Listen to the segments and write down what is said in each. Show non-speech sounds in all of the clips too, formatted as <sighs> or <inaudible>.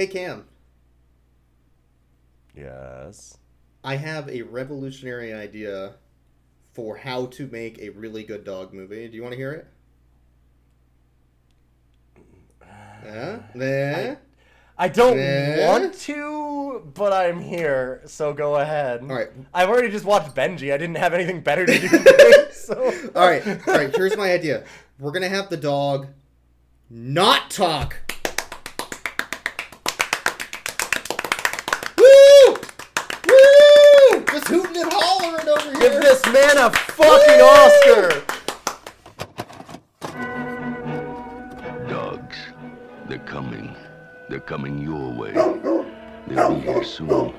Hey Cam, Yes. I have a revolutionary idea for how to make a really good dog movie. Do you want to hear it? Yeah? <sighs> Yeah? I don't want to, but I'm here, so go ahead. All right. I've already just watched Benji. I didn't have anything better to do today, <laughs> <laughs> so. All right. All right. Here's my idea. We're gonna have the dog not talk. Woo! Woo! Just hooting and hollering over Give this man a fucking Oscar! Dogs, they're coming. They're coming your way. They'll be here soon.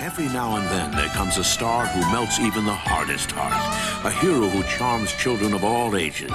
Every now and then there comes a star who melts even the hardest heart. A hero who charms children of all ages.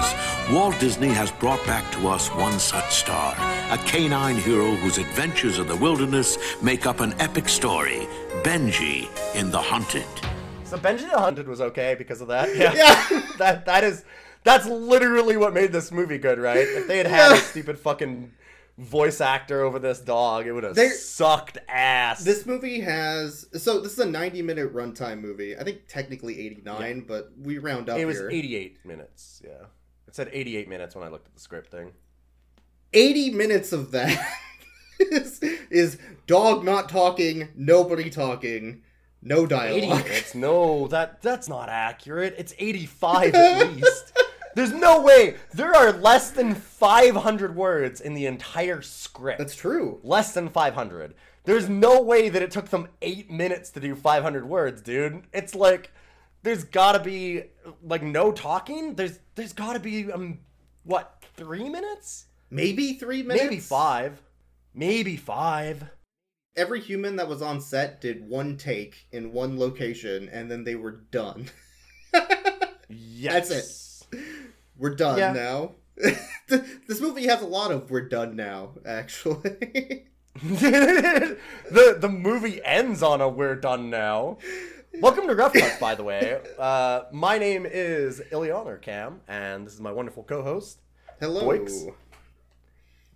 Walt Disney has brought back to us one such star. A canine hero whose adventures in the wilderness make up an epic story. Benji in The Hunted. So Benji the Hunted was okay because of that. <laughs> Yeah. Yeah. <laughs> that that is that's literally what made this movie good, right? If they had had a stupid fucking voice actor over this dog, it would have sucked ass. This movie has so this is a 90 minute runtime movie. I think technically 89, but we round up it was here. 88 minutes. Yeah. It said 88 minutes when I looked at the script thing. 80 minutes of that <laughs> is, is dog not talking, nobody talking, no 80 dialogue. minutes? No, that that's not accurate. It's 85 at <laughs> least. There's no way. There are less than 500 words in the entire script. That's true. less than 500. There's no way that it took them eight minutes to do 500 words, dude. It's like there's gotta be like no talking. There's there's gotta be um what three minutes? Maybe three minutes. Maybe five. Maybe five. Every human that was on set did one take in one location, and then they were done. Yes. <laughs> That's it. we're done Yeah. now. <laughs> this movie has a lot of "we're done now." Actually, <laughs> the the movie ends on a we're done now. Welcome to Rough Cuts, by the way. Uh, my name is Ilioner Cam, and this is my wonderful co-host, hello. Boyks.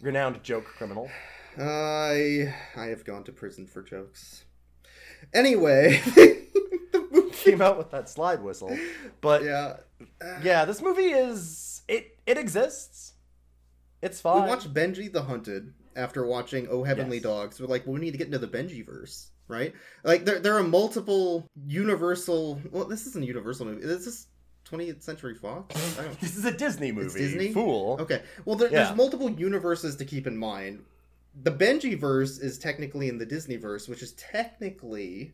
renowned joke criminal. I I have gone to prison for jokes. Anyway, <laughs> the movie, came out with that slide whistle. But yeah, yeah. this movie is it it exists. It's fine. We watched Benji the Hunted after watching Oh Heavenly Yes. Dogs. We're like, well, we need to get into the Benji verse, right? Like, there, there are multiple Universal. Well, this isn't a Universal movie. This is 20th Century Fox. <laughs> This is a Disney movie. Disney? Fool. Okay. Well, there, Yeah. there's multiple universes to keep in mind. The Benji verse is technically in the Disney verse, which is technically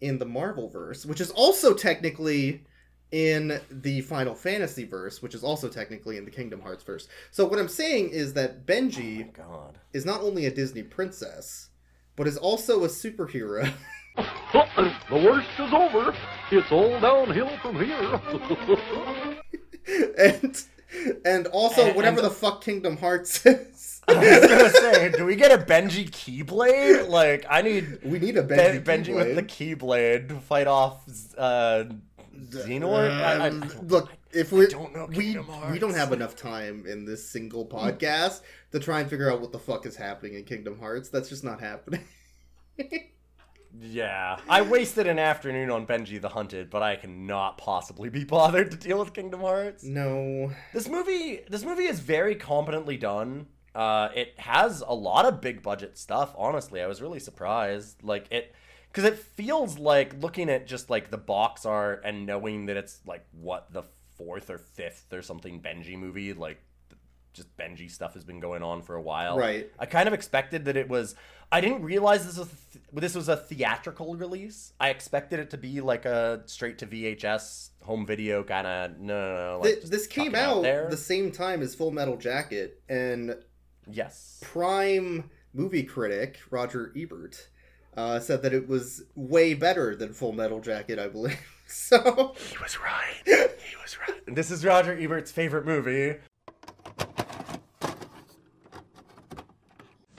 in the Marvel verse, which is also technically in the Final Fantasy verse, which is also technically in the Kingdom Hearts verse. So what I'm saying is that Benji Oh God. is not only a Disney princess, but is also a superhero. the worst is over. It's all downhill from here. <laughs> <laughs> and and also And- whatever and- the fuck Kingdom Hearts is. I was gonna say, <laughs> do we get a Benji Keyblade? Like, I need we need a Ben- Benji, Benji, with the Keyblade. To fight off uh, Xehanort. I- I- I Um, look, if we don't know we we don't have enough time in this single podcast to try and figure out what the fuck is happening in Kingdom Hearts. That's just not happening. <laughs> Yeah, I wasted an afternoon on Benji the Hunted, but I cannot possibly be bothered to deal with Kingdom Hearts. no. This movie, this movie is very competently done. Uh, it has a lot of big budget stuff. Honestly, I was really surprised. Like it, because it feels like looking at just like the box art and knowing that it's like what the fourth or fifth or something Benji movie. Like just Benji stuff has been going on for a while. Right. I kind of expected that it was. I didn't realize this was th- this was a theatrical release. I expected it to be like a straight to VHS home video kind of. No, no, no. Like, Th- this came out there. the same time as Full Metal Jacket, and Yes. Prime movie critic Roger Ebert uh, said that it was way better than Full Metal Jacket, I believe. <laughs> So He was right. He was right. This is Roger Ebert's favorite movie.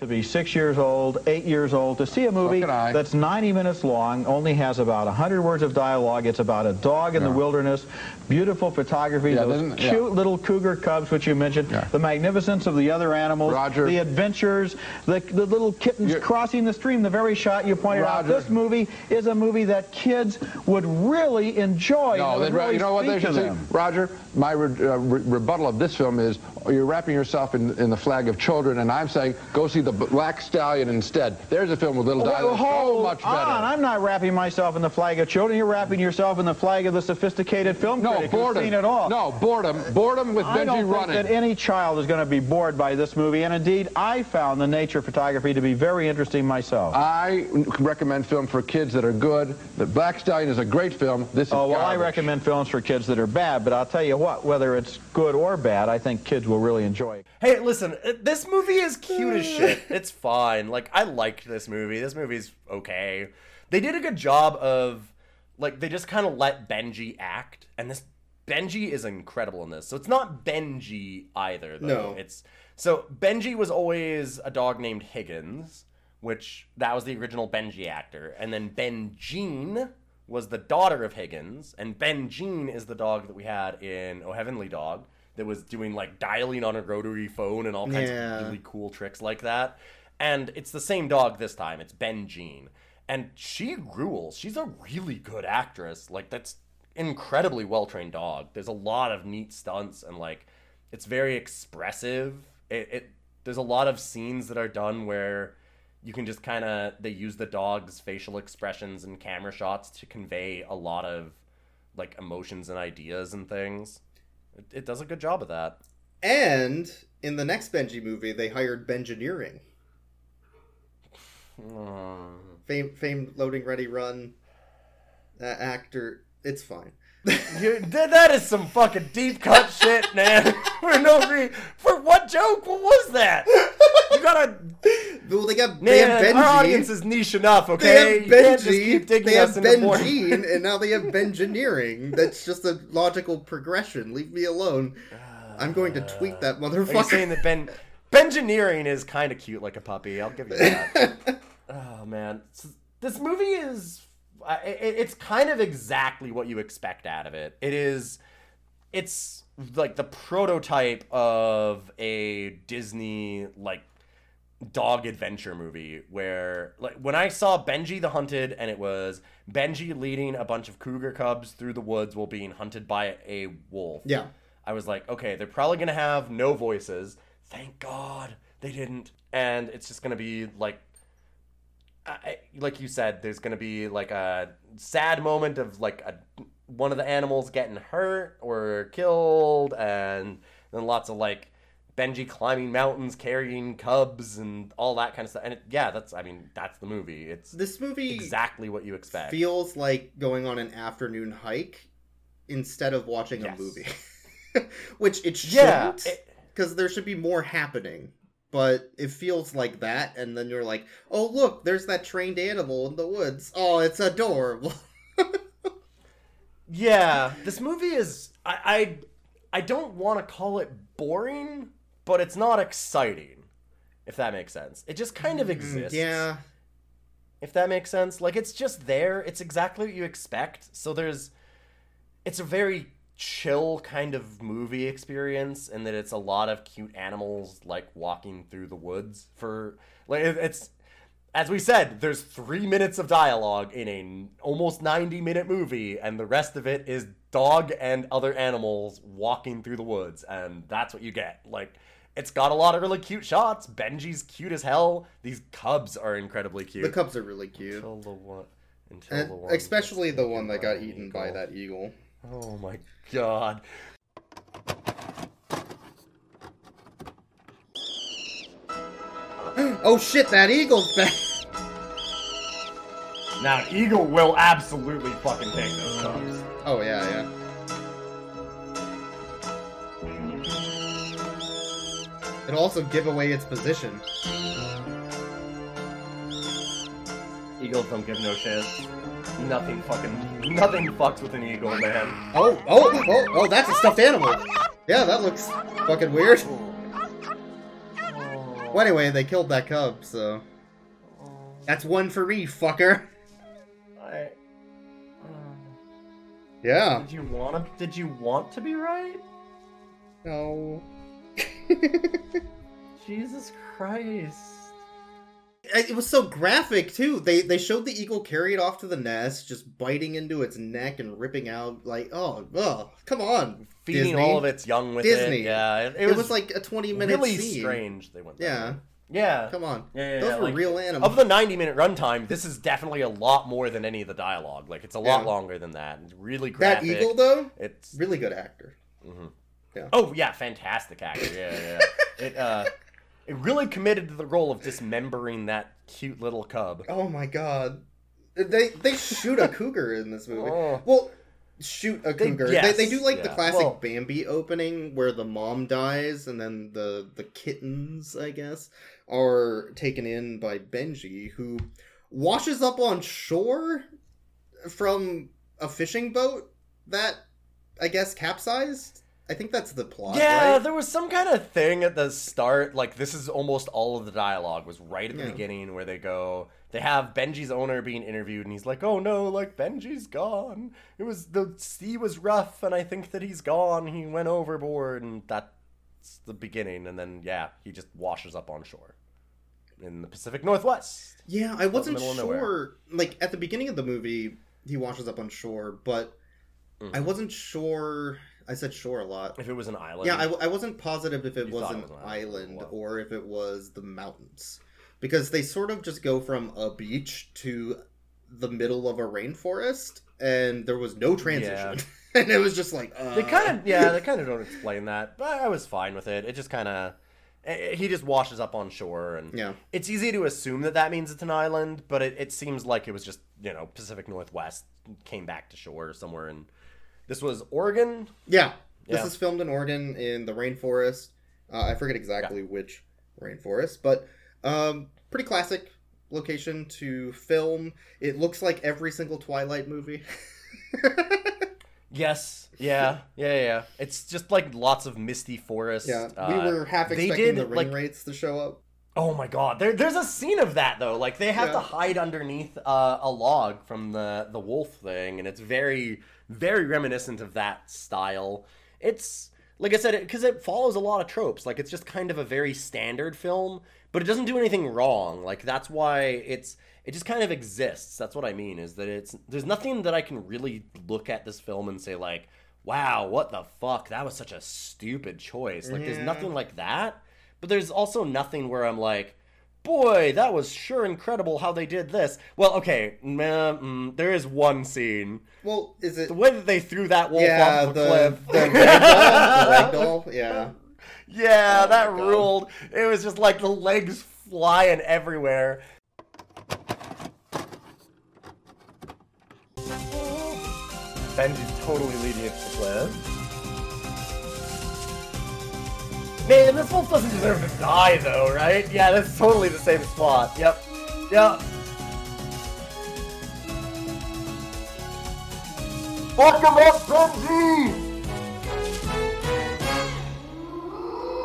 To be six years old, eight years old, to see a movie that's 90 minutes long, only has about 100 words of dialogue. It's about a dog in the wilderness, beautiful photography, Yeah, those cute yeah. little cougar cubs, which you mentioned, Yeah. the magnificence of the other animals, Roger. the adventures, the, the little kittens You're- crossing the stream, the very shot you pointed out. This movie is a movie that kids would really enjoy. No, they'd ra- really you know what they should them. Roger, my re- uh, re- rebuttal of this film is you're wrapping yourself in, in the flag of children, and I'm saying go see the Black Stallion instead. There's a film with little Well, dialogue. so hold much on. better. I'm not wrapping myself in the flag of children. You're wrapping yourself in the flag of the sophisticated film no, critic who's boredom. seen it all. No, boredom. Boredom with I Benji don't think that any child is going to be bored by this movie, and indeed, I found the nature of photography to be very interesting myself. I recommend film for kids that are good. The Black Stallion is a great film. This is Oh, well, I recommend films for kids that are bad, but I'll tell you what, whether it's good or bad, I think kids will really enjoy it. Hey, listen, uh, this movie is cute as shit. It's fine. Like, I liked this movie. This movie's okay. They did a good job of, like, they just kind of let Benji act, and this Benji is incredible in this. So it's not Benji either, though. No. It's so Benji was always a dog named Higgins, which that was the original Benji actor, and then Benjean was the daughter of Higgins, and Benjean is the dog that we had in Oh Heavenly Dog that was doing like dialing on a rotary phone and all kinds Yeah. of really cool tricks like that. And it's the same dog this time. It's Benjean. And she rules. She's a really good actress. Like that's incredibly well trained dog. There's a lot of neat stunts and like it's very expressive. It, it there's a lot of scenes that are done where you can just kind of they use the dog's facial expressions and camera shots to convey a lot of like emotions and ideas and things. It, does a good job of that. And in the next Benji movie, they hired Benjineering. Mm. Fame, famed loading ready run uh, actor. It's fine. You, that is some fucking deep cut shit, man. <laughs> For no reason. For what joke? What was that? You gotta. Well, they got they have Benji. our audience is niche enough, okay? they have You can't just Benji. They have us into more- Benjean, and now they have <laughs> Benjineering. That's just a logical progression. Leave me alone. I'm going to tweet that motherfucker. Are saying that Ben Benjineering is kind of cute like a puppy? I'll give you that. <laughs> oh man, this movie is it's kind of exactly what you expect out of it. It is it's like the prototype of a Disney like dog adventure movie where like when I saw Benji the Hunted and it was Benji leading a bunch of cougar cubs through the woods while being hunted by a wolf. yeah. I was like, okay, they're probably gonna have no voices. Thank God they didn't. And it's just gonna be like, I, like you said, there's gonna be like a sad moment of like a one of the animals getting hurt or killed, and then lots of like Benji climbing mountains, carrying cubs, and all that kind of stuff. And it, yeah, that's I mean that's the movie. It's This movie exactly what you expect. feels like going on an afternoon hike instead of watching Yes. a movie. <laughs> Which it Yeah, shouldn't, because there should be more happening. But it feels like that, and then you're like, "Oh, look, there's that trained animal in the woods. Oh, it's adorable." <laughs> Yeah, this movie is I I, I don't want to call it boring, but it's not exciting. If that makes sense. It just kind of exists. Mm, yeah, If that makes sense. Like it's just there. It's exactly what you expect. So there's it's a very chill kind of movie experience in that it's a lot of cute animals like walking through the woods for like it's as we said, there's three minutes of dialogue in a almost 90 minute movie, and the rest of it is dog and other animals walking through the woods, and that's what you get. Like, it's got a lot of really cute shots. Benji's cute as hell. These cubs are incredibly cute. the cubs are really cute, Until the one, until and the one especially the one that got eaten by that eagle. Oh my god. <gasps> Oh shit, that eagle's back. Now, an eagle will absolutely fucking take those cubs. Oh yeah, yeah. It'll also give away its position. Eagles don't give no shit. Nothing fucking, nothing fucks with an eagle, man. Oh, oh, oh, oh, that's a stuffed animal. Yeah, that looks fucking weird. Well, anyway, they killed that cub, so that's one for me, fucker. I, um, Yeah. did you want to? Did you want to be right? No. <laughs> Jesus Christ. it was so graphic too. They they showed the eagle carry it off to the nest, just biting into its neck and ripping out like oh oh come on Feeding Disney. all of its young with Disney. it. Yeah, it, It, was, like a twenty minute really scene. strange. They went. Yeah, way. Yeah. come on. Yeah, yeah, Those yeah, were like, real animals. Of the 90 minute runtime, this is definitely a lot more than any of the dialogue. Like, it's a lot Yeah. longer than that. It's really graphic. that eagle though, It's. really good actor. Mm-hmm. Oh, yeah, fantastic actor. Yeah, yeah. <laughs> it, uh. It really committed to the role of dismembering that cute little cub. Oh my god, they they shoot a cougar in this movie. <laughs> Oh. Well, shoot a cougar. They, yes, they do like the classic Well- Bambi opening where the mom dies and then the the kittens, I guess, are taken in by Benji, who washes up on shore from a fishing boat that I guess capsized. I think that's the plot. Yeah, right? there was some kind of thing at the start. Like this is almost all of the dialogue was right at the Yeah. beginning where they go. They have Benji's owner being interviewed, and he's like, "Oh no, like Benji's gone. It was the sea was rough, and I think that he's gone. He went overboard, and that's the beginning. And then yeah, he just washes up on shore in the Pacific Northwest. Yeah, I wasn't middle of nowhere. sure. Like at the beginning of the movie, he washes up on shore, but I Mhm. wasn't sure. I said shore a lot. If it was an island, Yeah, I wasn't positive if it was an it was an island. island or if it was the mountains, because they sort of just go from a beach to the middle of a rainforest, and there was no transition, <laughs> and it was just like uh... They kind of, yeah, they kind of don't explain that, but I was fine with it. It just kind of, he just washes up on shore, and Yeah. it's easy to assume that that means it's an island, but it, it seems like it was just you know Pacific Northwest came back to shore somewhere, and this was Oregon. Yeah, this Yeah. is filmed in Oregon in the rainforest. Uh, I forget exactly which rainforest, but um, pretty classic location to film. It looks like every single Twilight movie. <laughs> Yes, yeah, yeah, yeah. It's just like lots of misty forest. yeah, uh, we were half expecting did, the ring like, rates to show up. Oh my god, there, there's a scene of that though. Like they have Yeah. to hide underneath uh, a log from the the wolf thing, and it's very very reminiscent of that style. It's like I said, because it, follows a lot of tropes. Like it's just kind of a very standard film, but it doesn't do anything wrong. Like that's why it's it just kind of exists. That's what I mean. Is that it's there's nothing that I can really look at this film and say like, wow, what the fuck? That was such a stupid choice. Like there's nothing like that. But there's also nothing where I'm like, boy, that was sure incredible how they did this. Well, okay, mm, mm, there is one scene. Well, is it? The way that they threw that wolf yeah, off the the, cliff. the ragdoll, the ragdoll, yeah. <laughs> Yeah, Oh that ruled. It was just like the legs flying everywhere. Benji's totally leading it to the Man, this wolf doesn't deserve to die, though, right? Yeah, that's totally the same spot. Yep. Yep. Fuck him up, Benji!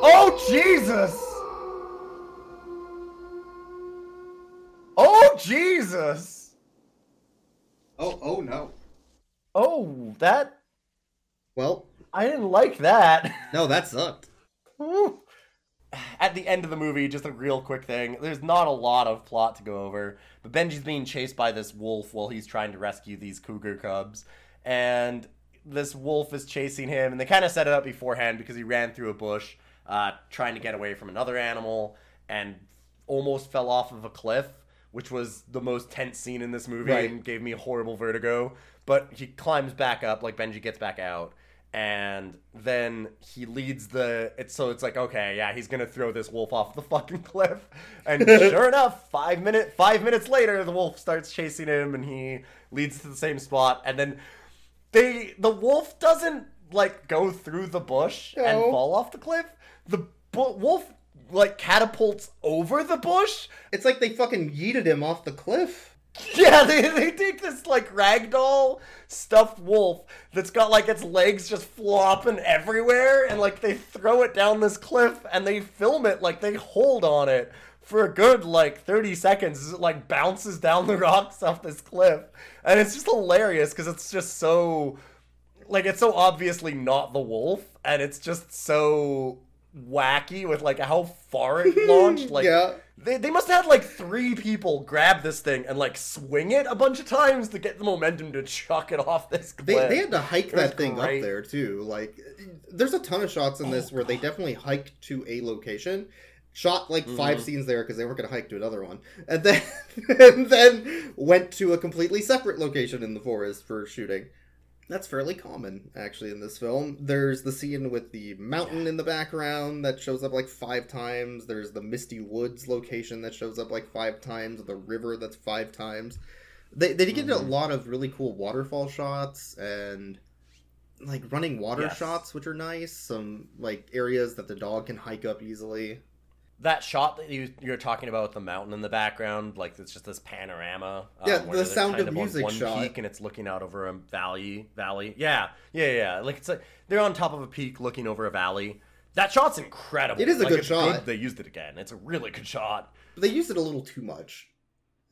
Oh, Jesus! Oh, Jesus! Oh, oh no. Oh, that. Well, I didn't like that. no, that sucked. Woo. At the end of the movie, just a real quick thing. There's not a lot of plot to go over, but Benji's being chased by this wolf while he's trying to rescue these cougar cubs, and this wolf is chasing him. And they kind of set it up beforehand because he ran through a bush, uh, trying to get away from another animal, and almost fell off of a cliff, which was the most tense scene in this movie Right. and gave me a horrible vertigo. But he climbs back up, like Benji gets back out, and then he leads the it's so it's like okay yeah he's gonna throw this wolf off the <laughs> fucking cliff. And sure enough five minute five minutes later the wolf starts chasing him and he leads to the same spot. And then they the wolf doesn't like go through the bush and fall off the cliff. The bu- wolf like catapults over the bush. It's like they fucking yeeted him off the cliff. <laughs> Yeah, they, they take this like ragdoll stuffed wolf that's got like its legs just flopping everywhere and like they throw it down this cliff and they film it like they hold on it for a good like 30 seconds as it like bounces down the <laughs> rocks off this cliff. And it's just hilarious because it's just so like it's so obviously not the wolf and it's just so wacky with like how far it <laughs> launched like Yeah. They, they must have had like three people grab this thing and like swing it a bunch of times to get the momentum to chuck it off this They, cliff. they had to hike It that thing great. up there too. Like, there's a ton of shots in this where they definitely hiked to a location, shot like five mm-hmm. scenes there because they weren't going to hike to another one, and then <laughs> and then went to a completely separate location in the forest for shooting. That's fairly common actually in this film. There's the scene with the mountain in the background that shows up like five times. There's the Misty Woods location that shows up like five times. The river that's five times. They they did get a mm-hmm. lot of really cool waterfall shots and like running water Yes. shots, which are nice. Some like areas that the dog can hike up easily. That shot that you, you're talking about with the mountain in the background, like it's just this panorama. um, Yeah, the Sound of on Music one shot. peak and it's looking out over a valley. Valley, yeah, yeah, yeah. Like it's like they're on top of a peak looking over a valley. That shot's incredible. It is a Like, good shot. They used it again. It's a really good shot. But they used it a little too much.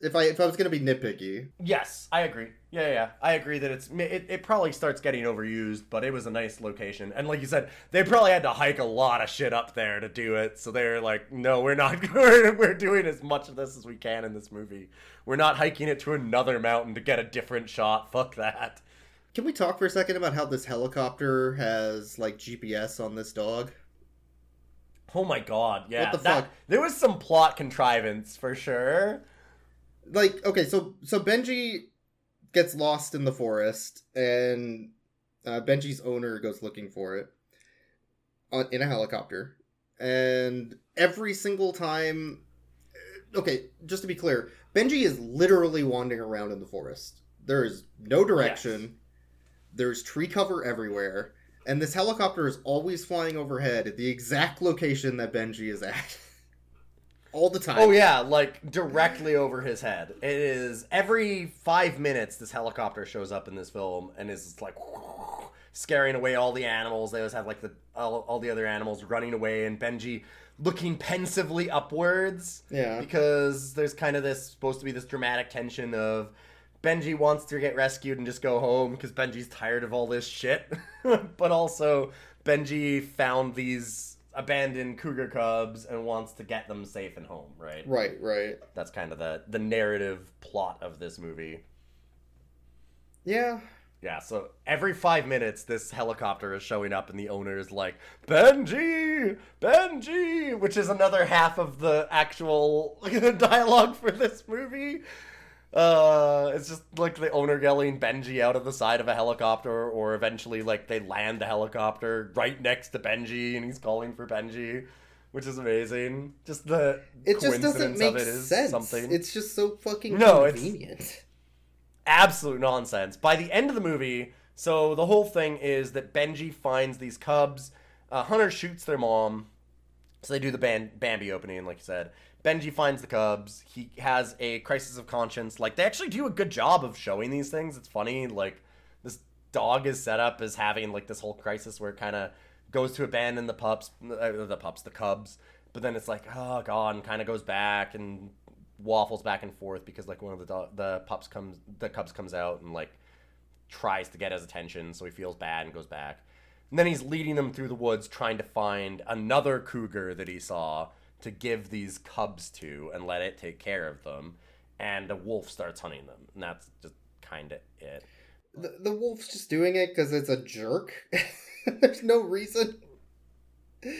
If I if I was gonna be nitpicky, Yes, I agree. Yeah, yeah. I agree that it's it, it probably starts getting overused, but it was a nice location. And like you said, they probably had to hike a lot of shit up there to do it. So they're like, no, we're not. <laughs> We're, we're doing as much of this as we can in this movie. We're not hiking it to another mountain to get a different shot. Fuck that. can we talk for a second about how this helicopter has like GPS on this dog? Oh my god, yeah. What the that- fuck? There was some plot contrivance for sure. Like okay so so benji gets lost in the forest and uh, benji's owner goes looking for it on, in a helicopter. And every single time okay just to be clear benji is literally wandering around in the forest. There is no direction. There's tree cover everywhere. And this helicopter is always flying overhead at the exact location that benji is at <laughs> all the time Oh yeah, like directly over his head. It is every five minutes this helicopter shows up in this film and is like <laughs> scaring away all the animals. They always have like the all, all the other animals running away and Benji looking pensively upwards. Yeah. Because there's kind of this supposed to be this dramatic tension of Benji wants to get rescued and just go home because Benji's tired of all this shit. <laughs> but also Benji found these abandoned cougar cubs and wants to get them safe and home, right? right right That's kind of the the narrative plot of this movie. yeah Yeah, so every five minutes, this helicopter is showing up, and the owner is like, Benji! Benji! Which is another half of the actual <laughs> dialogue for this movie. Uh, it's just like the owner yelling Benji out of the side of a helicopter, or eventually, like, they land the helicopter right next to Benji, and he's calling for Benji, which is amazing. Just the It just doesn't make of it is sense. something. It's just so fucking No, it's- convenient. absolute nonsense. By the end of the movie, so the whole thing is that Benji finds these cubs. Uh, Hunter shoots their mom. So they do the Ban- Bambi opening, like you said. Benji finds the cubs. He has a crisis of conscience. Like, they actually do a good job of showing these things. It's funny. Like, this dog is set up as having, like, this whole crisis where it kind of goes to abandon the pups, uh, the pups, the cubs. But then it's like, oh, God, kind of goes back and waffles back and forth because like one of the do- the pups comes the cubs comes out and like tries to get his attention so he feels bad and goes back and then he's leading them through the woods trying to find another cougar that he saw to give these cubs to and let it take care of them and a wolf starts hunting them and that's just kind of it The, the wolf's just doing it because it's a jerk. <laughs> There's no reason.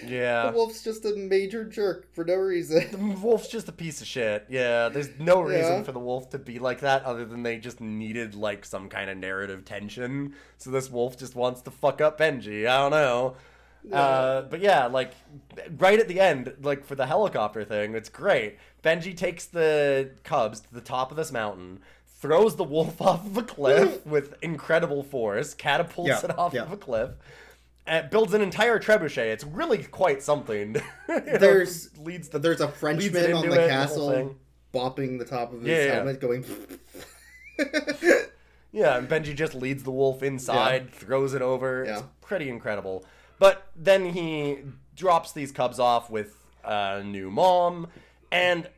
yeah The wolf's just a major jerk for no reason. the wolf's just a piece of shit. Yeah, there's no reason Yeah. for the wolf to be like that other than they just needed like some kind of narrative tension. So this wolf just wants to fuck up Benji. I don't know. Uh, but yeah, like right at the end, like for the helicopter thing, it's great. Benji takes the cubs to the top of this mountain, throws the wolf <laughs> off of a cliff <laughs> with incredible force, catapults Yeah, it off yeah. of a cliff, and builds an entire trebuchet. It's really quite something. <laughs> You know, There's- leads the There's a Frenchman on the it, castle bopping the top of his Yeah, yeah. helmet, going. Yeah, and Benji just leads the wolf inside, throws it over. It's pretty incredible. But then he drops these cubs off with a new mom, and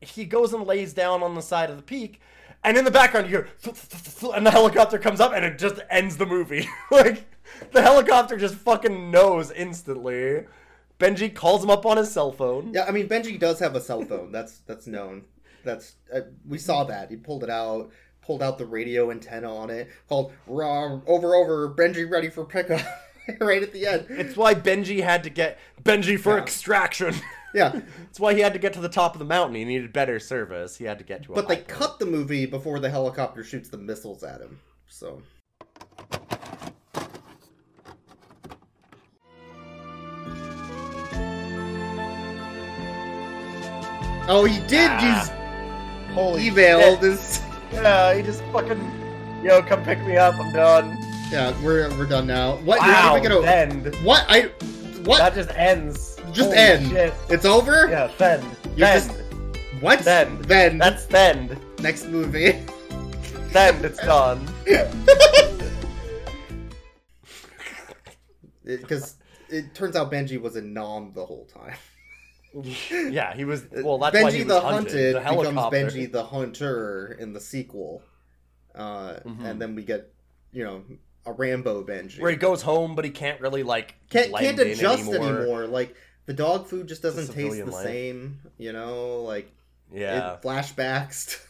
he goes and lays down on the side of the peak. And in the background, you hear, and the helicopter comes up, and it just ends the movie. <laughs> like, the helicopter just fucking knows instantly. Benji calls him up on his cell phone. Yeah, I mean Benji does have a cell phone. That's that's known. That's uh, we saw that. He pulled it out, pulled out the radio antenna on it, called "Raw over over Benji ready for pickup." <laughs> <laughs> right at the end. It's why Benji had to get Benji for Yeah. extraction. <laughs> Yeah, <laughs> it's why he had to get to the top of the mountain. He needed better service. He had to get to a but they point. cut the movie before the helicopter shoots the missiles at him. So Oh, he did ah. use Holy email shit. this. Yeah, he just fucking yo, come pick me up. I'm done. Yeah, we're we're done now. What? Wow, You're even gonna send. what? I what? That just ends. Just Holy end. Shit. It's over. Yeah. You're Send. just- What? Send. Then That's send. next movie. <laughs> Send. It's done. Because it, turns out Benji was a nom the whole time. <laughs> Yeah, he was. <laughs> Well, that's why Benji he was the hunted. Hunted The becomes. Benji the Hunter in the sequel, uh, Mhm. and then we get you know a Rambo Benji. Where he goes home, but he can't really like can't can't adjust anymore. anymore. Like the dog food just doesn't taste the life. same. You know, like Yeah. it flashbacks.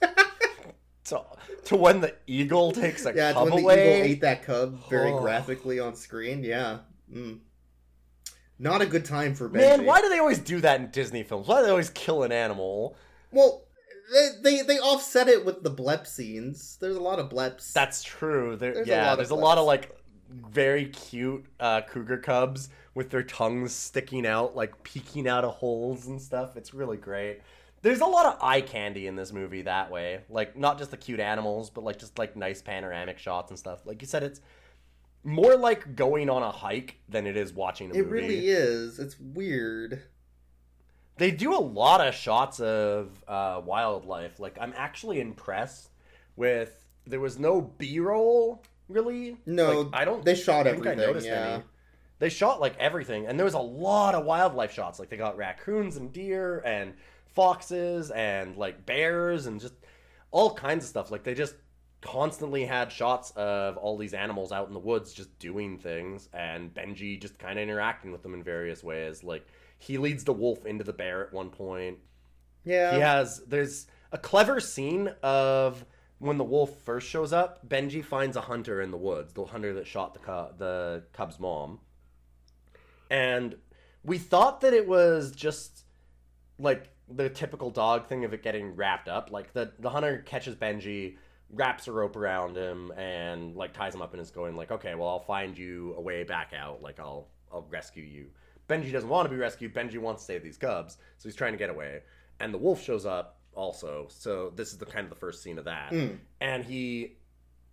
<laughs> to, to when the eagle takes a yeah, cub when the away. eagle ate that cub very Oh. graphically on screen. Yeah. Mm. Not a good time for Benji. Man, why do they always do that in Disney films? Why do they always kill an animal? Well, they, they they offset it with the blep scenes. There's a lot of bleps. That's true. There, There's a yeah, lot of there's a lot of like very cute uh, cougar cubs with their tongues sticking out, like peeking out of holes and stuff. It's really great. There's a lot of eye candy in this movie that way. Like not just the cute animals, but like just like nice panoramic shots and stuff. Like you said, it's more like going on a hike than it is watching a it movie. It really is. It's weird. They do a lot of shots of uh, wildlife. Like I'm actually impressed with. There was no B-roll really. No, Like, I don't. They shot think I everything. noticed yeah. any. They shot like everything, and there was a lot of wildlife shots. Like they got raccoons and deer and foxes and like bears and just all kinds of stuff. Like they just constantly had shots of all these animals out in the woods just doing things, and Benji just kind of interacting with them in various ways. Like he leads the wolf into the bear at one point. Yeah. He has there's a clever scene of when the wolf first shows up. Benji finds a hunter in the woods, the hunter that shot the cub, the cub's mom, and we thought that it was just like the typical dog thing of it getting wrapped up. Like the the hunter catches Benji, wraps a rope around him, and like ties him up and is going like, okay, well I'll find you a way back out. Like I'll I'll rescue you. Benji doesn't want to be rescued. Benji wants to save these cubs, so he's trying to get away. And the wolf shows up also. So this is the kind of the first scene of that. Mm. And he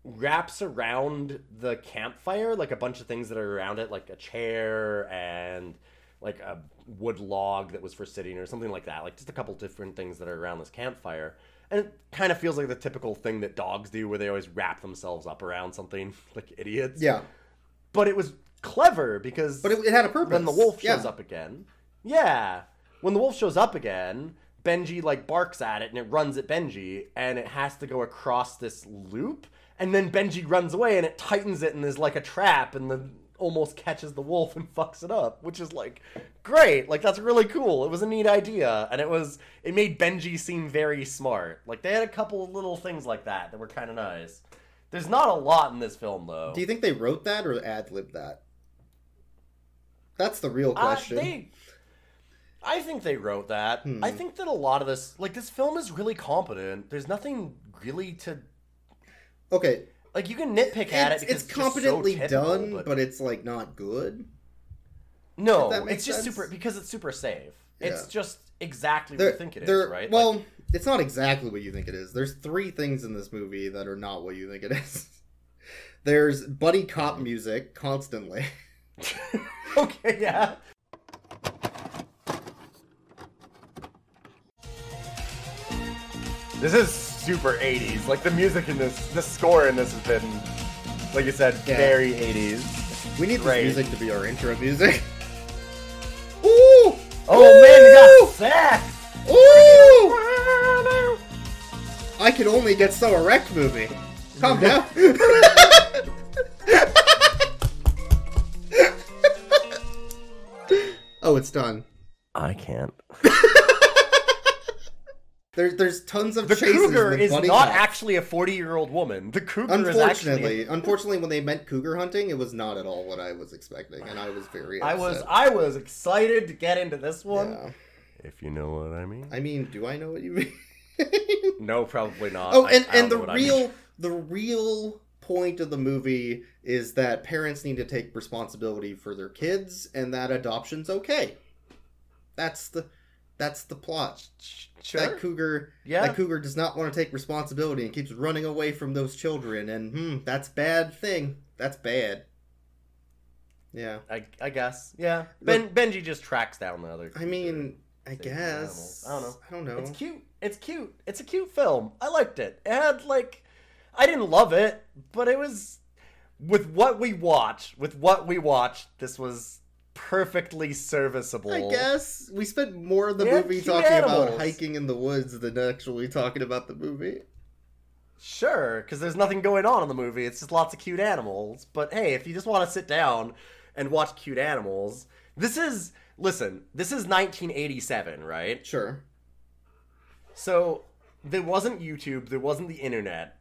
wraps around the campfire like a bunch of things that are around it, like a chair and like a wood log that was for sitting or something like that. Like just a couple different things that are around this campfire. And it kind of feels like the typical thing that dogs do where they always wrap themselves up around something <laughs> like idiots. Yeah. But it was clever because But it, it had a purpose. when the wolf shows yeah. up again. Yeah. When the wolf shows up again, Benji like barks at it and it runs at Benji and it has to go across this loop and then Benji runs away and it tightens it and there's like a trap and the almost catches the wolf and <laughs> fucks it up, which is like great. Like that's really cool. It was a neat idea and it was it made Benji seem very smart. Like they had a couple of little things like that that were kind of nice. There's not a lot in this film though. Do you think they wrote that or ad libbed that? That's the real Uh, question. they, I think they wrote that. Hmm. I think that a lot of this, like this film, is really competent. There's nothing really to Okay. like. You can nitpick at It's, it. Because it's it's so competently done, but, but... it's like not good. no, if that makes it's just sense. super because it's super safe. It's just exactly what you think it is, right? Well, Like, it's not exactly what you think it is. There's three things in this movie that are not what you think it is. <laughs> There's buddy cop music constantly. <laughs> <laughs> okay, yeah. This is super 80s. Like the music in this, the score in this has been, like you said, Yeah. very 80s. We need Great. this music to be our intro music. <laughs> Ooh! Oh man, you got sex! Ooh! I can only get so erect movie. Calm <laughs> down. Oh, it's done. I can't. <laughs> There's there's tons of The chases cougar with is not hops. actually a 40 year old woman. The cougar is Unfortunately, actually. unfortunately, when they meant cougar hunting, it was not at all what I was expecting, and I was very. I was. I was excited to get into this one. Yeah. If you know what I mean. I mean, do I know what you <laughs> mean? No, probably not. oh, and I don't and the know what I real mean. the real point of the movie is that parents need to take responsibility for their kids, and that adoption's okay. That's the that's the plot. Sure. That cougar, Yeah. that cougar does not want to take responsibility and keeps running away from those children, and hmm, that's bad thing. That's bad. Yeah, I, I guess. Yeah. Ben Benji just tracks down the other. I mean, I guess. animals. I don't know. I don't know. It's cute. It's cute. It's a cute film. I liked it. It had like I didn't love it, but it was with what we watched, with what we watched, this was perfectly serviceable. I guess we spent more of the Yeah, movie talking about hiking in the woods than actually talking about the movie. Sure, because there's nothing going on in the movie. It's just lots of cute animals. But hey, if you just want to sit down and watch cute animals, this is listen. This is 1987, right? Sure. So there wasn't YouTube, there wasn't the internet.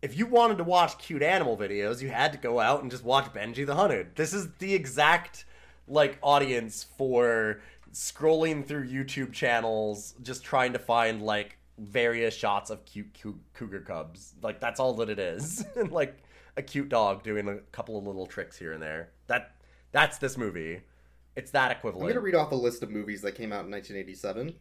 If you wanted to watch cute animal videos, you had to go out and just watch Benji the Hunted. This is the exact like audience for scrolling through YouTube channels, just trying to find like various shots of cute, cute cougar cubs. Like that's all that it is, <laughs> and like a cute dog doing a couple of little tricks here and there. That that's this movie. It's that equivalent. I'm gonna read off a list of movies that came out in 1987.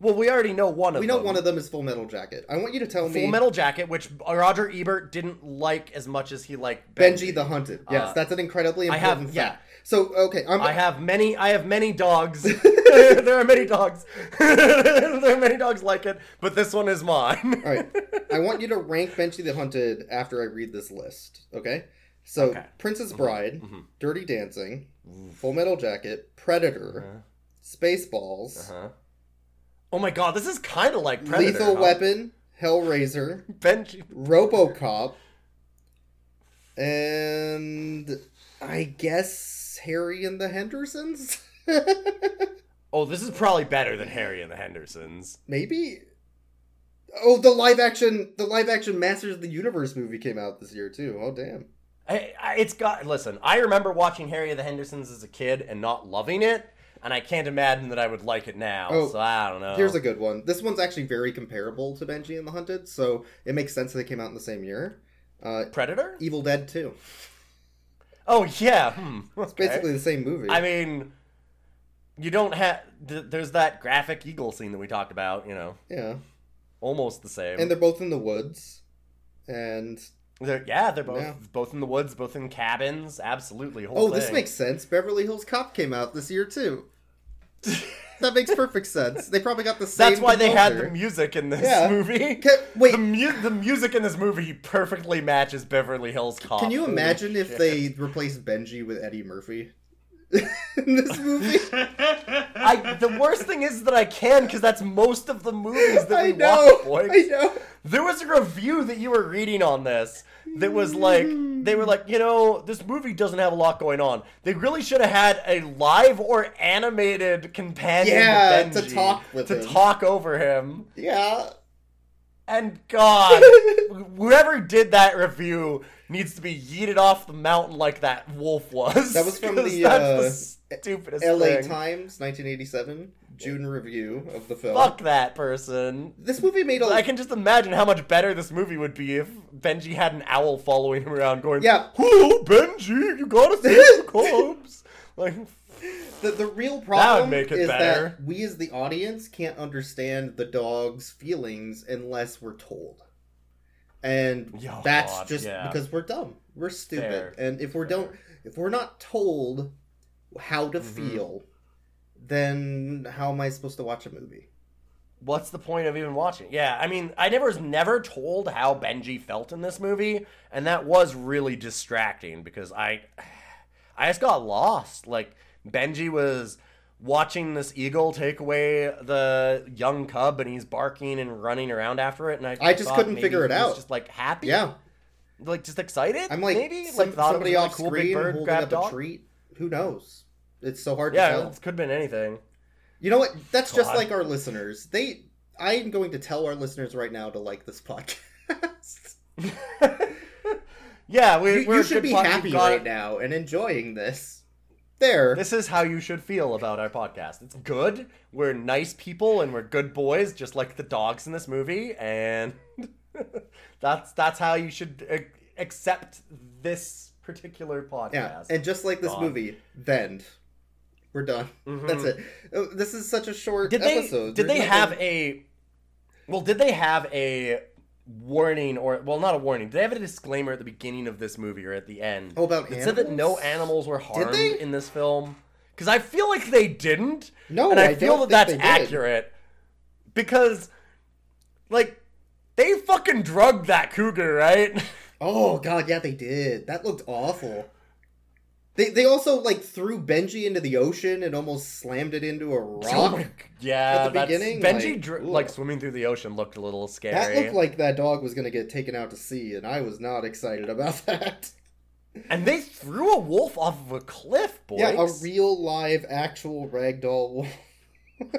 Well, we already know one of We them. know one of them is Full Metal Jacket. I want you to tell me Full Metal Jacket, which Roger Ebert didn't like as much as he liked Benji the Hunted. Yes, Uh, that's an incredibly important I have- important yeah. fact. So okay, I'm, I have many. I have many dogs. <laughs> <laughs> there are many dogs. <laughs> there are many dogs like it, but this one is mine. All right. I want you to rank Benji the Hunted after I read this list. Okay. So Okay. Princess Bride, Dirty Dancing, Full Metal Jacket, Predator, Spaceballs, Uh-huh. Oh my god, this is kind of like Predator. Lethal huh? Weapon, Hellraiser, Benji. RoboCop, and I guess Harry and the Hendersons. <laughs> Oh, this is probably better than Harry and the Hendersons. Maybe. Oh, the live action, the live action Masters of the Universe movie came out this year too. Oh damn. I, I, it's got. Listen, I remember watching Harry and the Hendersons as a kid and not loving it, and I can't imagine that I would like it now. Oh, so I don't know. Here's a good one. This one's actually very comparable to Benji and the Hunted, so it makes sense that they came out in the same year. Uh, Predator. Evil Dead 2. Oh yeah. Hmm. It's basically the same movie. I mean, you don't have. There's that graphic eagle scene that we talked about. You know, yeah, almost the same. and they're both in the woods, and They're- yeah, they're both Yeah. both in the woods, both in cabins. Absolutely. Oh, this makes sense. Beverly Hills Cop came out this year too. that makes perfect sense. They probably got the same. That's why they had the music in this Yeah. movie. Ca- wait. the, mu- the music in this movie perfectly matches Beverly Hills Cop. Can you Holy imagine if shit. they replaced Benji with Eddie Murphy <laughs> in this movie? I the worst thing is that I can because that's most of the movies that I we know. watch, boys. I know. There was a review that you were reading on this that was like they were like, you know, this movie doesn't have a lot going on. They really should have had a live or animated companion Yeah, to, to talk with to him. talk over him. Yeah. And God, <laughs> whoever did that review needs to be yeeted off the mountain like that wolf was. That was from <laughs> the, uh, the stupidest L.A. thing. Times, 1987, June review of the film. Fuck that person. This movie made a I can just imagine how much better this movie would be if Benji had an owl following him around going, Yeah. Hello, Benji, you gotta <laughs> save the cubs. Like, <laughs> the, the real problem would make it is better. that we as the audience can't understand the dog's feelings unless we're told. And that's God, just yeah. because we're dumb. We're stupid. Fair, And if we don't if we're not told how to Mm-hmm. feel, then how am I supposed to watch a movie? what's the point of even watching? Yeah, I mean, I never was never told how Benji felt in this movie, and that was really distracting because I, <sighs> I just got lost. Like Benji was watching this eagle take away the young cub, and he's barking and running around after it, and I, I just couldn't figure it out. Just like happy, Yeah, like just excited. I'm like maybe some- like thought somebody it was off really cool big screen bird holding up dog. a treat. Who knows? It's so hard Yeah, to tell. it could have been anything. You know what? That's just like our listeners. They, I am going to tell our listeners right now to like this podcast. <laughs> <laughs> Yeah, we, you we're you should good be happy right now and enjoying this. There. This is how you should feel about our podcast. It's good. We're nice people and we're good boys, just like the dogs in this movie, and <laughs> that's that's how you should uh, accept this particular podcast. yeah, and just like this God. movie, then we're done. That's it. Uh, This is such a short did they episode. did There's they nothing- have a well? Did they have a warning or well, not a warning? Did they have a disclaimer at the beginning of this movie or at the end? Oh, about It said that no animals? were harmed they? in this film. Because I feel like they didn't. No, and I, I feel that that's accurate. Because, like, they fucking drugged that cougar, right? <laughs> Oh god, yeah, they did. That looked awful. They they also like threw Benji into the ocean and almost slammed it into a rock. yeah, At the beginning, Benji like, dr- like swimming through the ocean looked a little scary. that looked like that dog was gonna get taken out to sea, and I was not excited about <laughs> that. and they threw a wolf off of a cliff, boys. Yeah, a real live actual ragdoll wolf. <laughs>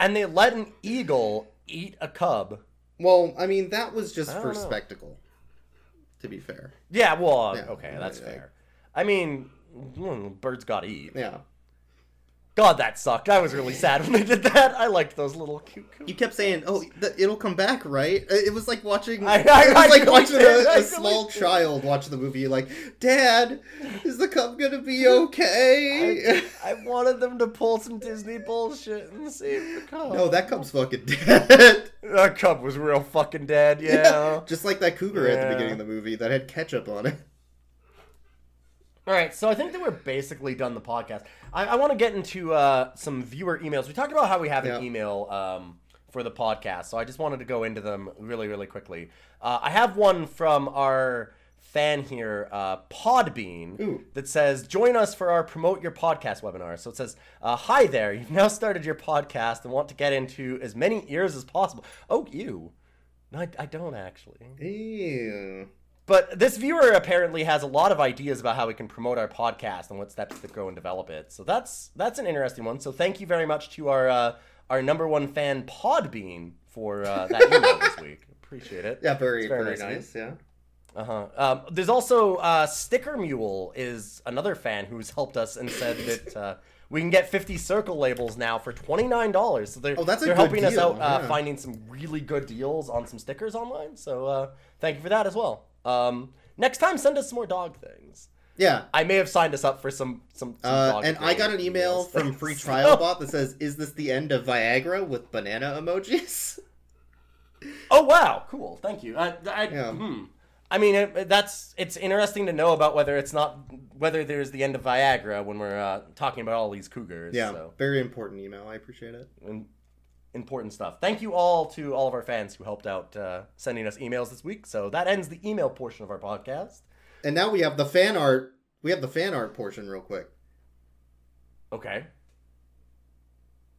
and they let an eagle eat a cub. Well, I mean that was just for know. spectacle. To be fair. Yeah, well, Yeah, okay, that's fair. I mean, mm, birds gotta eat. Yeah. God, that sucked. I was really sad when they did that. I liked those little cute. cute You kept saying, "Oh, th- it'll come back, right?" Uh, It was like watching. I- I- it was I like watching a, I a small child watch the movie. Like, Dad, is the cub gonna be okay? <laughs> I, I wanted them to pull some Disney bullshit and save the cub. no, that cub's fucking <laughs> dead. that cub was real fucking dead. Yeah. just like that cougar at the beginning of the movie that had ketchup on it. All right, so I think that we're basically done the podcast. I, I want to get into uh, some viewer emails. We talked about how we have an Yeah. email um, for the podcast, so I just wanted to go into them really, really quickly. Uh, I have one from our fan here, uh, Podbean, Ooh. that says, "Join us for our promote your podcast webinar." So it says, uh, "Hi there, you've now started your podcast and want to get into as many ears as possible." Oh, you? No, I, I don't actually. Ew. But this viewer apparently has a lot of ideas about how we can promote our podcast and what steps to go and develop it. So that's that's an interesting one. So thank you very much to our uh, our number one fan Podbean for uh, that email this week. <laughs> Appreciate it. Yeah, very, It's very, nice nice. Yeah. Uh huh. Um, there's also uh, Sticker Mule is another fan who's helped us and said that uh, we can get 50 circle labels now for twenty nine dollars. So they're Oh, that's they're helping us out uh, yeah. finding some really good deals on some stickers online. So uh, thank you for that as well. Um, next time, send us some more dog things. Yeah. I may have signed us up for some some. some Uh, and I got an email <laughs> from Free Trial Bot that says, "Is this the end of Viagra with banana emojis?" <laughs> Oh wow, cool. Thank you. I, I, Yeah. hmm. I mean, it, that's it's interesting to know about whether it's not whether there's the end of Viagra when we're uh, talking about all these cougars. Yeah, So, very important email. I appreciate it. in, important stuff. Thank you all to all of our fans who helped out uh, sending us emails this week. So that ends the email portion of our podcast. And now we have the fan art. We have the fan art portion real quick. Okay.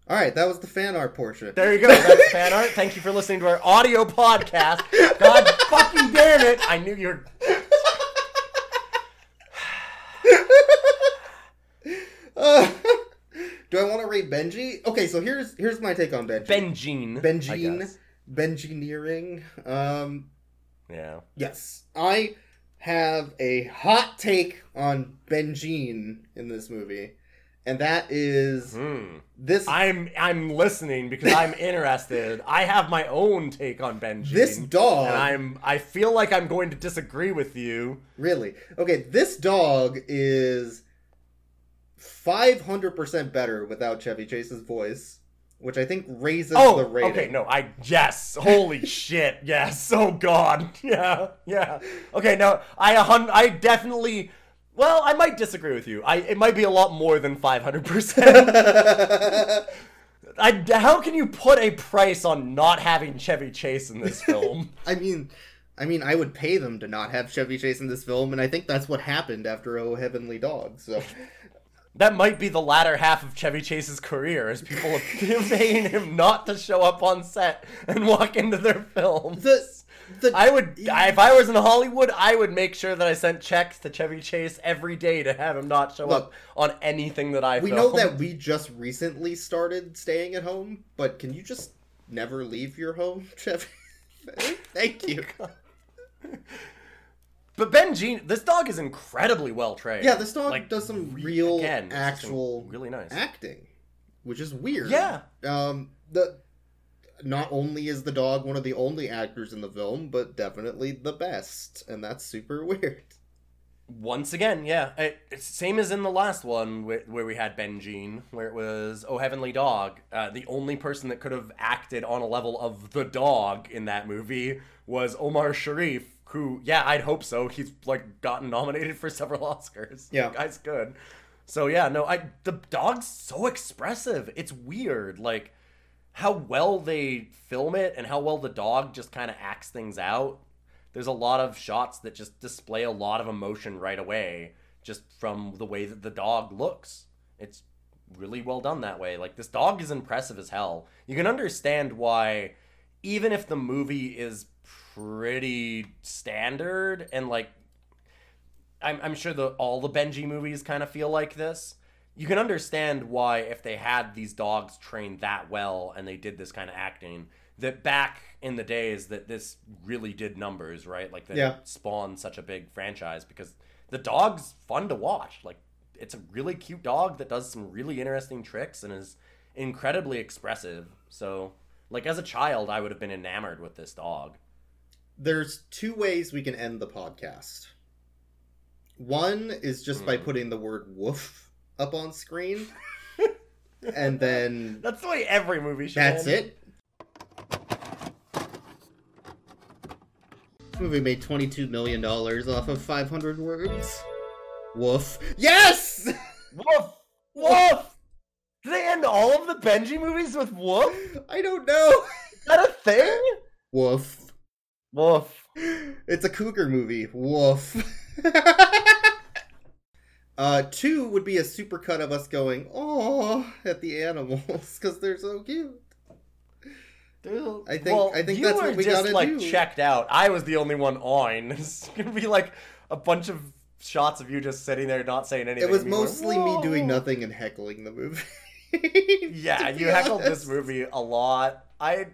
All right, that was the fan art portion. There you go. That's fan art. Thank you for listening to our audio podcast. God <laughs> fucking damn it! I knew you were. Uh, do I want to rate Benji? Okay, so here's here's my take on Benji. Benjine. Benjine. Benjineering. Um, Yeah. yes, I have a hot take on Benjine in this movie, and that is Hmm. this I'm I'm listening because I'm <laughs> interested. I have my own take on Benji. this dog. and I'm I feel like I'm going to disagree with you. Really? Okay, this dog is 500% better without Chevy Chase's voice, which I think raises Oh, the rating. okay, no, I yes, holy <laughs> shit, yes, oh god, <laughs> yeah, yeah. Okay, no, I I definitely. Well, I might disagree with you. I it might be a lot more than five hundred percent. <laughs> I, how can you put a price on not having Chevy Chase in this film? I mean, I mean, I would pay them to not have Chevy Chase in this film, and I think that's what happened after Oh Heavenly Dog. So that might be the latter half of Chevy Chase's career, as people <laughs> are paying him not to show up on set and walk into their films. the the I would, I, if I was in Hollywood, I would make sure that I sent checks to Chevy Chase every day to have him not show Look, up on anything that I. we know that <laughs> we just recently started staying at home, but can you just never leave your home, <laughs> Chevy? Thank you. But Benjean, this dog is incredibly well trained. Yeah, this dog Like, does some re- real, again, actual, really nice. acting, which is weird. Yeah. Um. The not only is the dog one of the only actors in the film, but definitely the best, and that's super <laughs> weird. Once again, yeah, it, it's same as in the last one where, where we had Benjean, where it was Oh Heavenly Dog. Uh, the only person that could have acted on a level of the dog in that movie was Omar Sharif, who, yeah, I'd hope so. He's like gotten nominated for several Oscars. Yeah. the guy's good. So yeah, no, I the dog's so expressive. It's weird, like how well they film it and how well the dog just kind of acts things out there's a lot of shots that just display a lot of emotion right away just from the way that the dog looks it's really well done that way like this dog is impressive as hell you can understand why even if the movie is pretty standard and like i'm, I'm sure the all the benji movies kind of feel like this you can understand why if they had these dogs trained that well and they did this kind of acting that back in the days that this really did numbers right? Like that Yeah. spawned such a big franchise because the dog's fun to watch. Like it's a really cute dog that does some really interesting tricks and is incredibly expressive. So like as a child i would have been enamored with this dog There's two ways we can end the podcast. One is just by Hmm. putting the word "woof" up on screen, <laughs> and then that's the way every movie should That's end. it. Movie made twenty-two million dollars off of five hundred words. Woof. Yes. woof woof do they end all of the benji movies with woof I don't know. is that a thing Woof. woof It's a cougar movie. Woof. <laughs> uh, two would be a supercut of us going "oh" at the animals <laughs> because they're so cute. Dude, I think- I think that's what we just gotta like do. checked out. I was the only one on. <laughs> It's gonna be like a bunch of shots of you just sitting there not saying anything. It was and being like, mostly me doing nothing and heckling the movie. Yeah, you heckled this movie a lot. I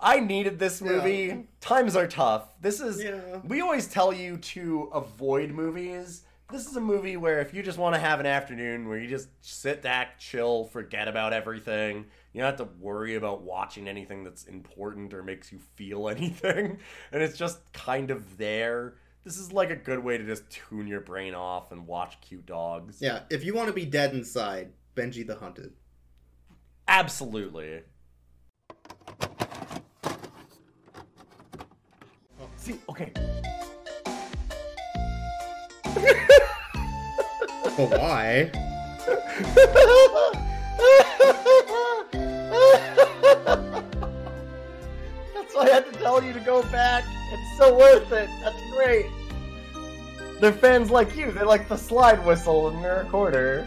I needed this movie. Yeah. Times are tough. This is Yeah. we always tell you to avoid movies. This is a movie where if you just want to have an afternoon where you just sit back, chill, forget about everything, you don't have to worry about watching anything that's important or makes you feel <laughs> anything, and it's just kind of there. This is like a good way to just tune your brain off and watch cute dogs. Yeah, if you want to be dead inside, Benji the Hunted. Absolutely. See, okay. But why? That's why I had to tell you to go back. It's so worth it. That's great. They're fans like you. They like the slide whistle in their recorder.